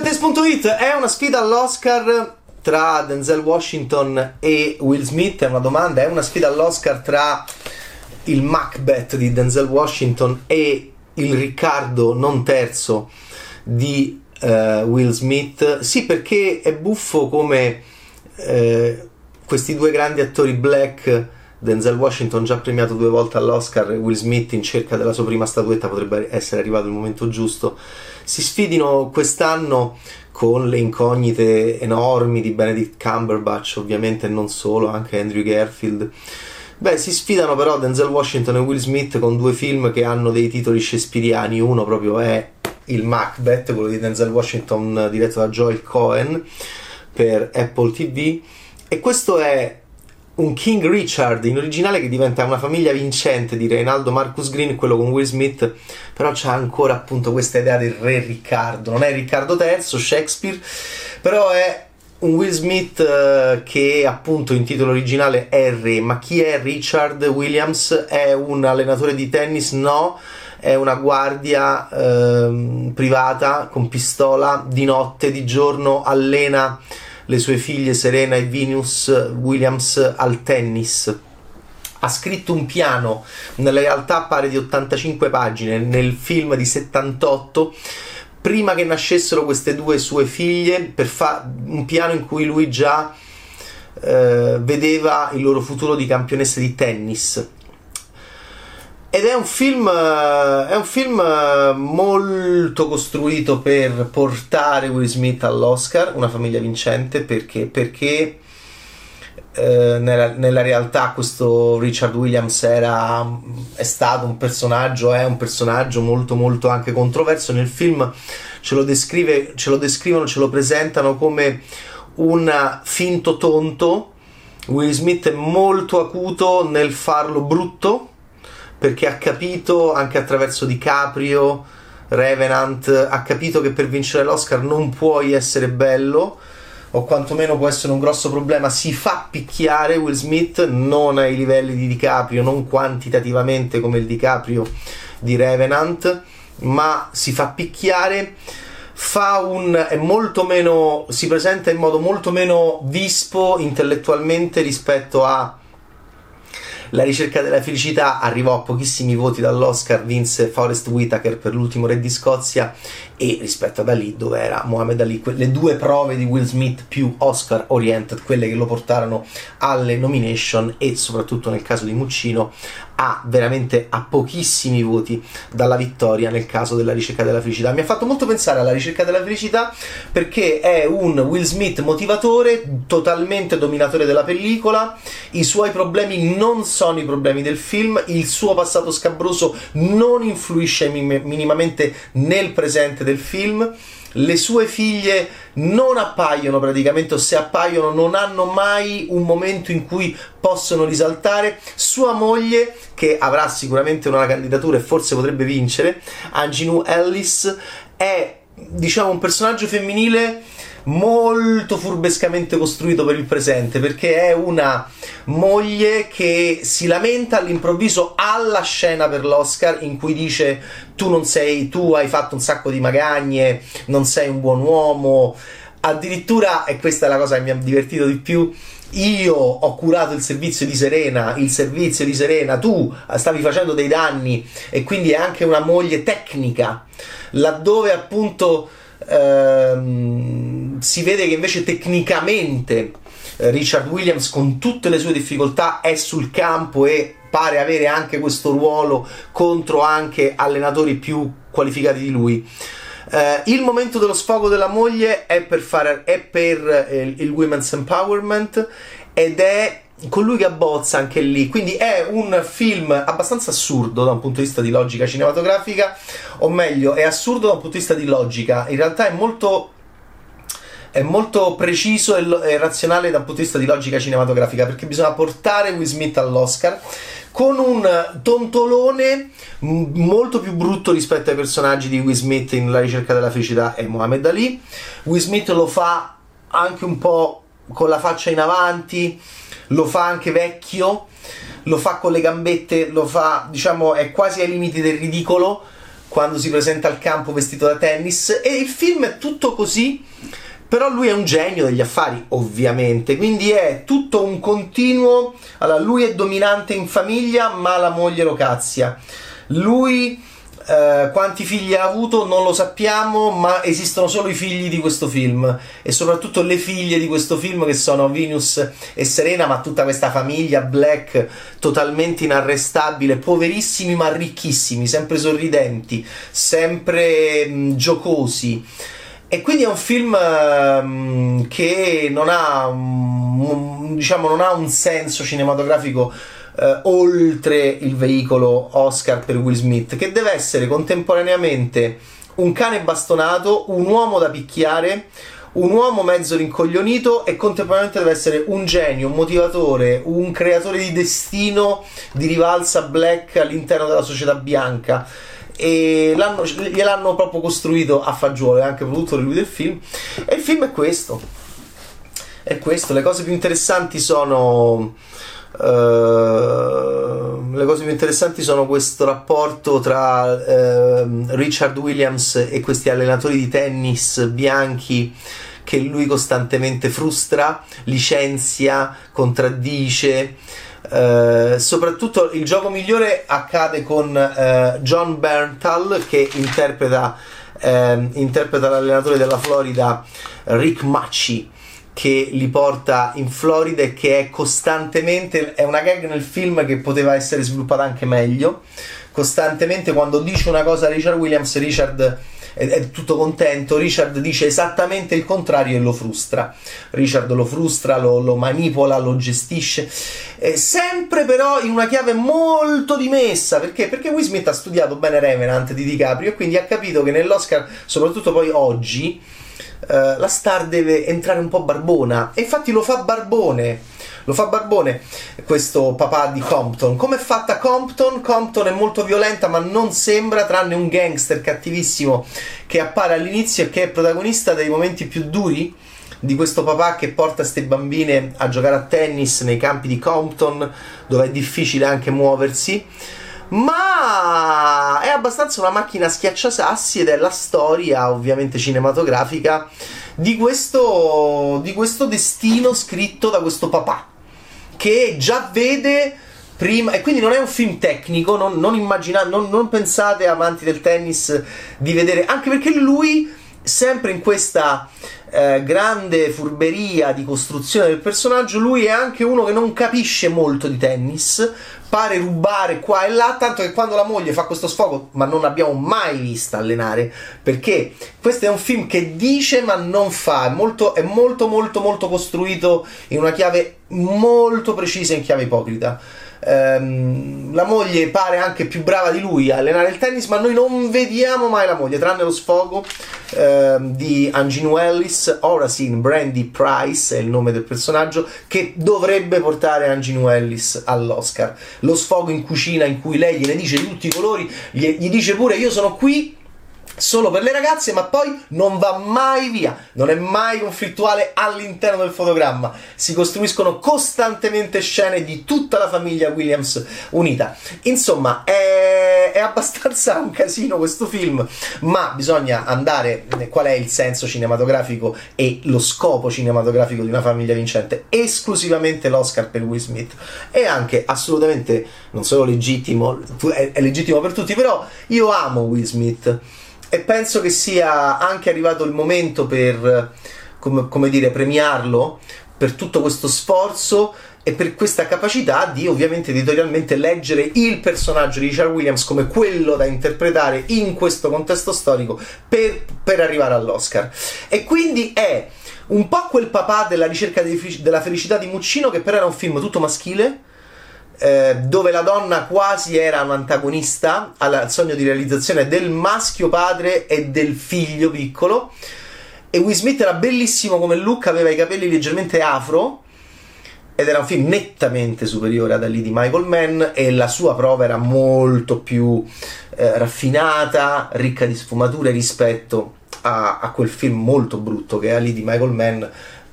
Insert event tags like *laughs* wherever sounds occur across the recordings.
Bettes.it è una sfida all'Oscar tra Denzel Washington e Will Smith, è una domanda, è una sfida all'Oscar tra il Macbeth di Denzel Washington e il Riccardo non terzo di uh, Will Smith. Sì, perché è buffo come uh, questi due grandi attori black, Denzel Washington già premiato due volte all'Oscar, Will Smith in cerca della sua prima statuetta, potrebbe essere arrivato il momento giusto, si sfidino quest'anno con le incognite enormi di Benedict Cumberbatch, ovviamente non solo, anche Andrew Garfield. Beh, si sfidano però Denzel Washington e Will Smith con due film che hanno dei titoli shakespeariani. Uno proprio è il Macbeth, quello di Denzel Washington diretto da Joel Cohen per Apple TV. E questo è un King Richard in originale che diventa una famiglia vincente di Reinaldo Marcus Green, quello con Will Smith, però c'ha ancora appunto questa idea del re Riccardo. Non è Riccardo III, Shakespeare, però è un Will Smith uh, che appunto in titolo originale è re, ma chi è Richard Williams? È un allenatore di tennis? No, è una guardia uh, privata con pistola di notte, di giorno allena le sue figlie Serena e Venus Williams al tennis. Ha scritto un piano, nella realtà pare di 85 pagine, nel film di 78 prima che nascessero queste due sue figlie, per fare un piano in cui lui già eh, vedeva il loro futuro di campionesse di tennis. Ed è un film, è un film molto costruito per portare Will Smith all'Oscar, una famiglia vincente, perché? Perché eh, nella, nella, realtà questo Richard Williams era, è stato un personaggio, è un personaggio molto molto anche controverso. Nel film ce lo, descrive, ce lo descrivono, ce lo presentano come un finto tonto. Will Smith è molto acuto nel farlo brutto perché ha capito anche attraverso DiCaprio, Revenant, ha capito che per vincere l'Oscar non puoi essere bello o quantomeno può essere un grosso problema. Si fa picchiare Will Smith non ai livelli di DiCaprio, non quantitativamente come il DiCaprio di Revenant, ma si fa picchiare. Fa un, è molto meno, si presenta in modo molto meno vispo intellettualmente rispetto a la ricerca della felicità arrivò a pochissimi voti dall'Oscar, vinse Forrest Whitaker per l'ultimo re di Scozia e rispetto ad Ali dove era Mohamed Ali, le due prove di Will Smith più Oscar oriented, quelle che lo portarono alle nomination e soprattutto nel caso di Muccino a veramente a pochissimi voti dalla vittoria nel caso della ricerca della felicità. Mi ha fatto molto pensare alla ricerca della felicità perché è un Will Smith motivatore, totalmente dominatore della pellicola, i suoi problemi non sono i problemi del film, il suo passato scabroso non influisce minimamente nel presente del film le sue figlie non appaiono praticamente o se appaiono non hanno mai un momento in cui possono risaltare. Sua moglie che avrà sicuramente una candidatura e forse potrebbe vincere Anginu Ellis è diciamo un personaggio femminile molto furbescamente costruito per il presente perché è una moglie che si lamenta all'improvviso alla scena per l'Oscar in cui dice tu non sei tu hai fatto un sacco di magagne non sei un buon uomo. Addirittura e questa è la cosa che mi ha divertito di più io ho curato il servizio di Serena, il servizio di Serena, tu stavi facendo dei danni e quindi è anche una moglie tecnica, laddove appunto ehm, si vede che invece tecnicamente eh, Richard Williams con tutte le sue difficoltà è sul campo e pare avere anche questo ruolo contro anche allenatori più qualificati di lui. Uh, il momento dello sfogo della moglie è per, fare, è per eh, il women's empowerment ed è colui che abbozza anche lì. Quindi è un film abbastanza assurdo da un punto di vista di logica cinematografica, o meglio, è assurdo da un punto di vista di logica. In realtà è molto è molto preciso e, razionale da un punto di vista di logica cinematografica perché bisogna portare Will Smith all'Oscar con un tontolone molto più brutto rispetto ai personaggi di Will Smith in La ricerca della felicità e Mohamed Ali. Will Smith lo fa anche un po' con la faccia in avanti, lo fa anche vecchio, lo fa con le gambette, lo fa, diciamo, è quasi ai limiti del ridicolo, quando si presenta al campo vestito da tennis e il film è tutto così però lui è un genio degli affari, ovviamente, quindi è tutto un continuo. Allora, lui è dominante in famiglia, ma la moglie lo cazzia. Lui eh, quanti figli ha avuto non lo sappiamo, ma esistono solo i figli di questo film e soprattutto le figlie di questo film che sono Venus e Serena, ma tutta questa famiglia Black totalmente inarrestabile, poverissimi ma ricchissimi, sempre sorridenti, sempre mh, giocosi. E quindi è un film um, che non ha, diciamo, non ha un senso cinematografico uh, oltre il veicolo Oscar per Will Smith, che deve essere contemporaneamente un cane bastonato, un uomo da picchiare, un uomo mezzo rincoglionito e contemporaneamente deve essere un genio, un motivatore, un creatore di destino di rivalsa black all'interno della società bianca e l'hanno, gliel'hanno proprio costruito a fagiolo, è anche produttore lui del film. E il film è questo. È questo, le cose più interessanti sono uh, le cose più interessanti sono questo rapporto tra uh, Richard Williams e questi allenatori di tennis bianchi che lui costantemente frustra, licenzia, contraddice Uh, soprattutto il gioco migliore accade con uh, John Berntal che interpreta, uh, interpreta l'allenatore della Florida Rick Macci che li porta in Florida e che è costantemente è una gag nel film che poteva essere sviluppata anche meglio. Costantemente quando dice una cosa a Richard Williams Richard è, tutto contento, Richard dice esattamente il contrario e lo frustra. Richard lo frustra, lo, lo manipola, lo gestisce, eh, sempre però in una chiave molto dimessa, perché? Perché Will Smith ha studiato bene Revenant di DiCaprio e quindi ha capito che nell'Oscar, soprattutto poi oggi, eh, la star deve entrare un po' barbona. E infatti lo fa barbone lo fa Barbone, questo papà di Compton. Come è fatta Compton? Compton è molto violenta, ma non sembra, tranne un gangster cattivissimo che appare all'inizio e che è protagonista dei momenti più duri di questo papà che porta queste bambine a giocare a tennis nei campi di Compton, dove è difficile anche muoversi ma è abbastanza una macchina schiacciasassi ed è la storia ovviamente cinematografica di questo, di questo destino scritto da questo papà che già vede prima e quindi non è un film tecnico non, non immaginate non, non pensate amanti del tennis di vedere anche perché lui sempre in questa eh, grande furberia di costruzione del personaggio, lui è anche uno che non capisce molto di tennis, pare rubare qua e là, tanto che quando la moglie fa questo sfogo, ma non l'abbiamo mai vista allenare, perché questo è un film che dice ma non fa, è molto, è molto molto molto costruito in una chiave molto precisa, in chiave ipocrita ehm, la moglie pare anche più brava di lui a allenare il tennis, ma noi non vediamo mai la moglie, tranne lo sfogo ehm, di Angino Ellis, Oracine Brandy Price è il nome del personaggio, che dovrebbe portare Angino Ellis all'Oscar. Lo sfogo in cucina in cui lei gliene dice di tutti i colori, gli, gli dice pure io sono qui solo per le ragazze, ma poi non va mai via, non è mai conflittuale all'interno del fotogramma. Si costruiscono costantemente scene di tutta la famiglia Williams unita. Insomma, è, è abbastanza un casino questo film, ma bisogna andare qual è il senso cinematografico e lo scopo cinematografico di una famiglia vincente. Esclusivamente l'Oscar per Will Smith. È anche assolutamente non solo legittimo, è, è legittimo per tutti, però io amo Will Smith e penso che sia anche arrivato il momento per, come, come dire, premiarlo per tutto questo sforzo e per questa capacità di ovviamente editorialmente leggere il personaggio di Richard Williams come quello da interpretare in questo contesto storico per, per arrivare all'Oscar. E quindi è un po' quel papà della ricerca della felicità di Muccino che però era un film tutto maschile eh, dove la donna quasi era un antagonista al sogno di realizzazione del maschio padre e del figlio piccolo. E Will Smith era bellissimo come look, aveva i capelli leggermente afro ed era un film nettamente superiore ad Ali di Michael Mann e la sua prova era molto più eh, raffinata, ricca di sfumature rispetto a, a, quel film molto brutto che è Ali di Michael Mann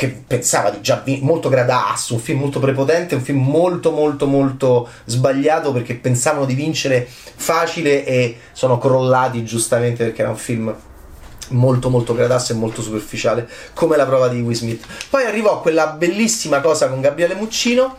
che pensava di già vi- molto gradasso, un film molto prepotente, un film molto molto molto sbagliato perché pensavano di vincere facile e sono crollati giustamente perché era un film molto molto gradasso e molto superficiale come la prova di Will Smith. Poi arrivò quella bellissima cosa con Gabriele Muccino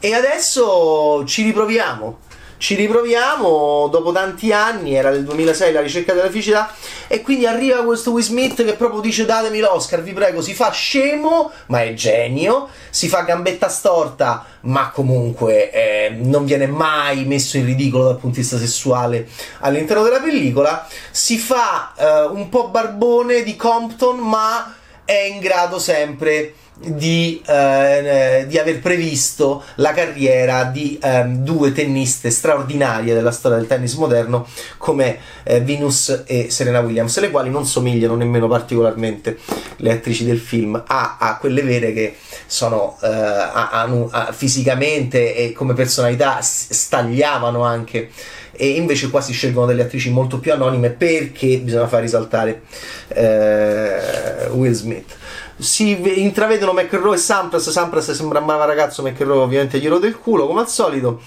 e adesso ci riproviamo ci riproviamo dopo tanti anni, era del 2006 la ricerca della felicità e quindi arriva questo Will Smith che proprio dice datemi l'Oscar, vi prego, si fa scemo ma è genio, si fa gambetta storta ma comunque eh, non viene mai messo in ridicolo dal punto di vista sessuale all'interno della pellicola, si fa eh, un po' barbone di Compton ma è in grado sempre di, eh, di, aver previsto la carriera di eh, due tenniste straordinarie della storia del tennis moderno come eh, Venus e Serena Williams, le quali non somigliano nemmeno particolarmente le attrici del film a, a quelle vere che sono eh, a, a, fisicamente e come personalità stagliavano anche e invece qua si scelgono delle attrici molto più anonime perché bisogna far risaltare eh, Will Smith si intravedono McEnroe e Sampras. Sampras sembra un ragazzo, McEnroe ovviamente gli rode il culo come al solito.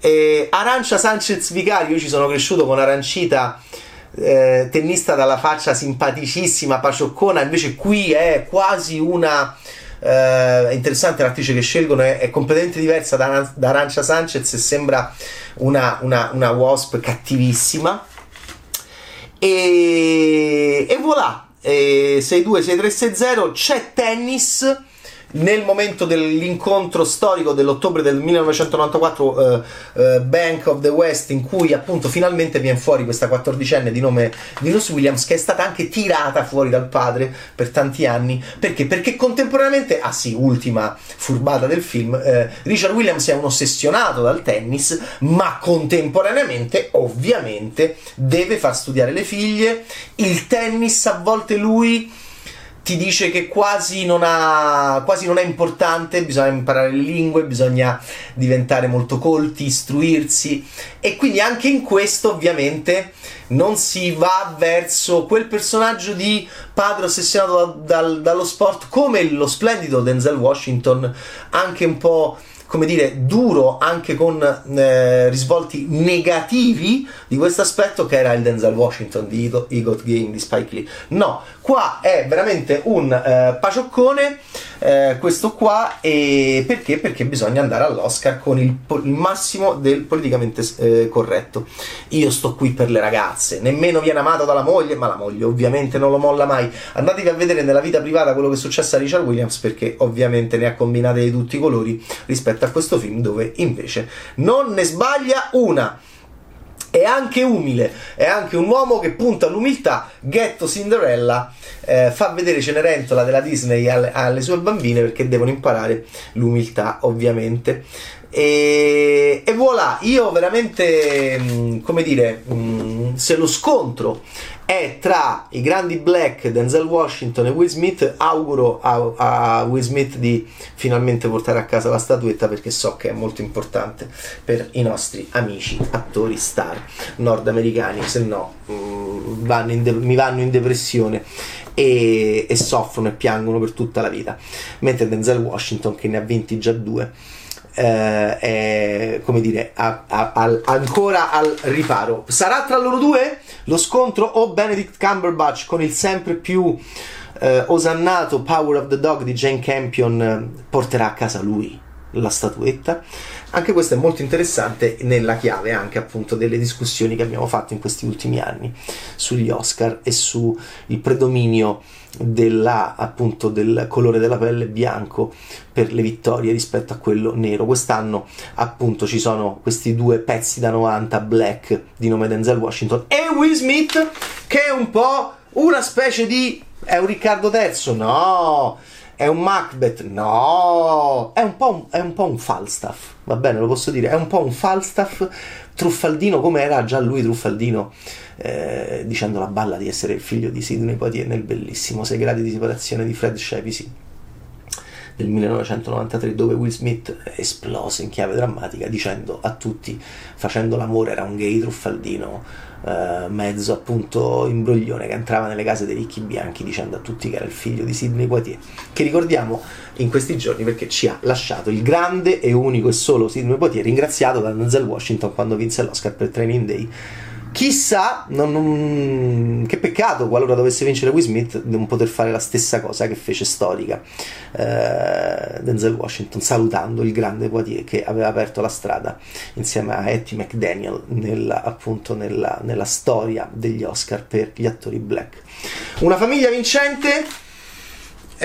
E Arancia Sanchez Vicario, io ci sono cresciuto con Arancita. Eh, tennista dalla faccia simpaticissima, pacioccona, invece qui è quasi una eh, interessante l'attrice che scelgono, è, è completamente diversa da, da, Arancia Sanchez e sembra una, una, una wasp cattivissima. E, e voilà, eh, 6-2, 6-3, 6-0, c'è tennis nel momento dell'incontro storico dell'ottobre del 1994 uh, uh, Bank of the West in cui appunto finalmente viene fuori questa quattordicenne di nome Venus Williams che è stata anche tirata fuori dal padre per tanti anni perché? Perché contemporaneamente ah sì, ultima furbata del film uh, Richard Williams è un ossessionato dal tennis ma contemporaneamente ovviamente deve far studiare le figlie il tennis a volte lui ti dice che quasi non, ha, quasi non è importante, bisogna imparare le lingue, bisogna diventare molto colti, istruirsi. E quindi anche in questo ovviamente non si va verso quel personaggio di padre ossessionato da, da, dallo sport come lo splendido Denzel Washington, anche un po' come dire, duro anche con eh, risvolti negativi di questo aspetto che era il Denzel Washington di Egot Game di Spike Lee. No, qua è veramente un eh, pacioccone eh, questo qua e perché? Perché bisogna andare all'Oscar con il, il massimo del politicamente eh, corretto. Io sto qui per le ragazze, nemmeno viene amato dalla moglie, ma la moglie ovviamente non lo molla mai. Andatevi a vedere nella vita privata quello che è successo a Richard Williams perché ovviamente ne ha combinate di tutti i colori rispetto a questo film dove invece non ne sbaglia una è anche umile, è anche un uomo che punta all'umiltà. Ghetto Cinderella eh, fa vedere Cenerentola della Disney alle, alle, sue bambine perché devono imparare l'umiltà, ovviamente. E, e voilà, io veramente, mm, come dire, mm, se lo scontro è tra i grandi black Denzel Washington e Will Smith. Auguro a, a, Will Smith di finalmente portare a casa la statuetta perché so che è molto importante per i nostri amici attori star nordamericani se no mm, vanno de- mi vanno in depressione e, e soffrono e piangono per tutta la vita. Mentre Denzel Washington che ne ha vinti già due eh, è come dire a, a, a, ancora al riparo. Sarà tra loro due lo scontro o Benedict Cumberbatch con il sempre più eh, osannato Power of the Dog di Jane Campion eh, porterà a casa lui la statuetta anche questo è molto interessante nella chiave anche appunto delle discussioni che abbiamo fatto in questi ultimi anni sugli Oscar e sul predominio della, appunto, del colore della pelle bianco per le vittorie rispetto a quello nero. Quest'anno appunto ci sono questi due pezzi da 90 black di nome Denzel Washington e Will Smith che è un po' una specie di... è un Riccardo III? No! È un Macbeth? No! È un po' un, è un, po un Falstaff, va bene, lo posso dire, è un po' un Falstaff truffaldino come era già lui truffaldino eh, dicendo la balla di essere il figlio di Sidney Poitier nel bellissimo 6 gradi di separazione di Fred Shepisi del 1993 dove Will Smith esplose in chiave drammatica dicendo a tutti facendo l'amore era un gay truffaldino eh, mezzo appunto imbroglione che entrava nelle case dei ricchi bianchi dicendo a tutti che era il figlio di Sidney Poitier che ricordiamo in questi giorni perché ci ha lasciato il grande e unico e solo Sidney Poitier ringraziato da Denzel Washington quando vinse l'Oscar per Training Day Chissà, non, non, che peccato qualora dovesse vincere Will Smith non poter fare la stessa cosa che fece storica eh, Denzel Washington, salutando il grande Poitier che aveva aperto la strada insieme a Hattie McDaniel nella, appunto nella, nella storia degli Oscar per gli attori black. Una famiglia vincente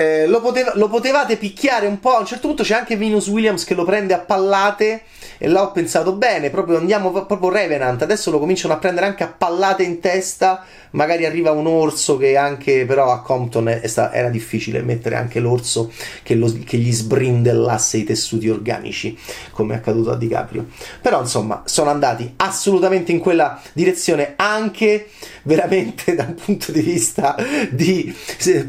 eh, lo, poteva, lo, potevate picchiare un po'. A un certo punto c'è anche Venus Williams che lo prende a pallate. E là ho pensato bene, proprio andiamo proprio Revenant. Adesso lo cominciano a prendere anche a pallate in testa. Magari arriva un orso che anche però a Compton sta, era difficile mettere anche l'orso che, lo, che, gli sbrindellasse i tessuti organici, come è accaduto a DiCaprio. Però insomma, sono andati assolutamente in quella direzione anche veramente *laughs* dal punto di vista di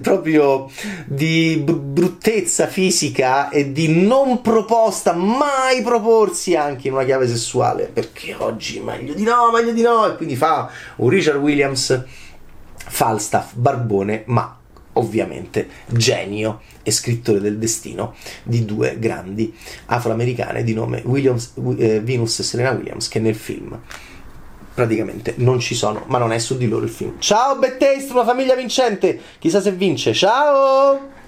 proprio di bruttezza fisica e di non proposta mai proporsi anche in una chiave sessuale. Perché oggi meglio di no meglio di no. E quindi fa un Richard Williams Falstaff barbone ma ovviamente genio e scrittore del destino di due grandi afroamericane di nome Williams, eh, Venus e Serena Williams che nel film praticamente non ci sono, ma non è su di loro il film. Ciao Taste, una famiglia vincente, chissà se vince, ciao!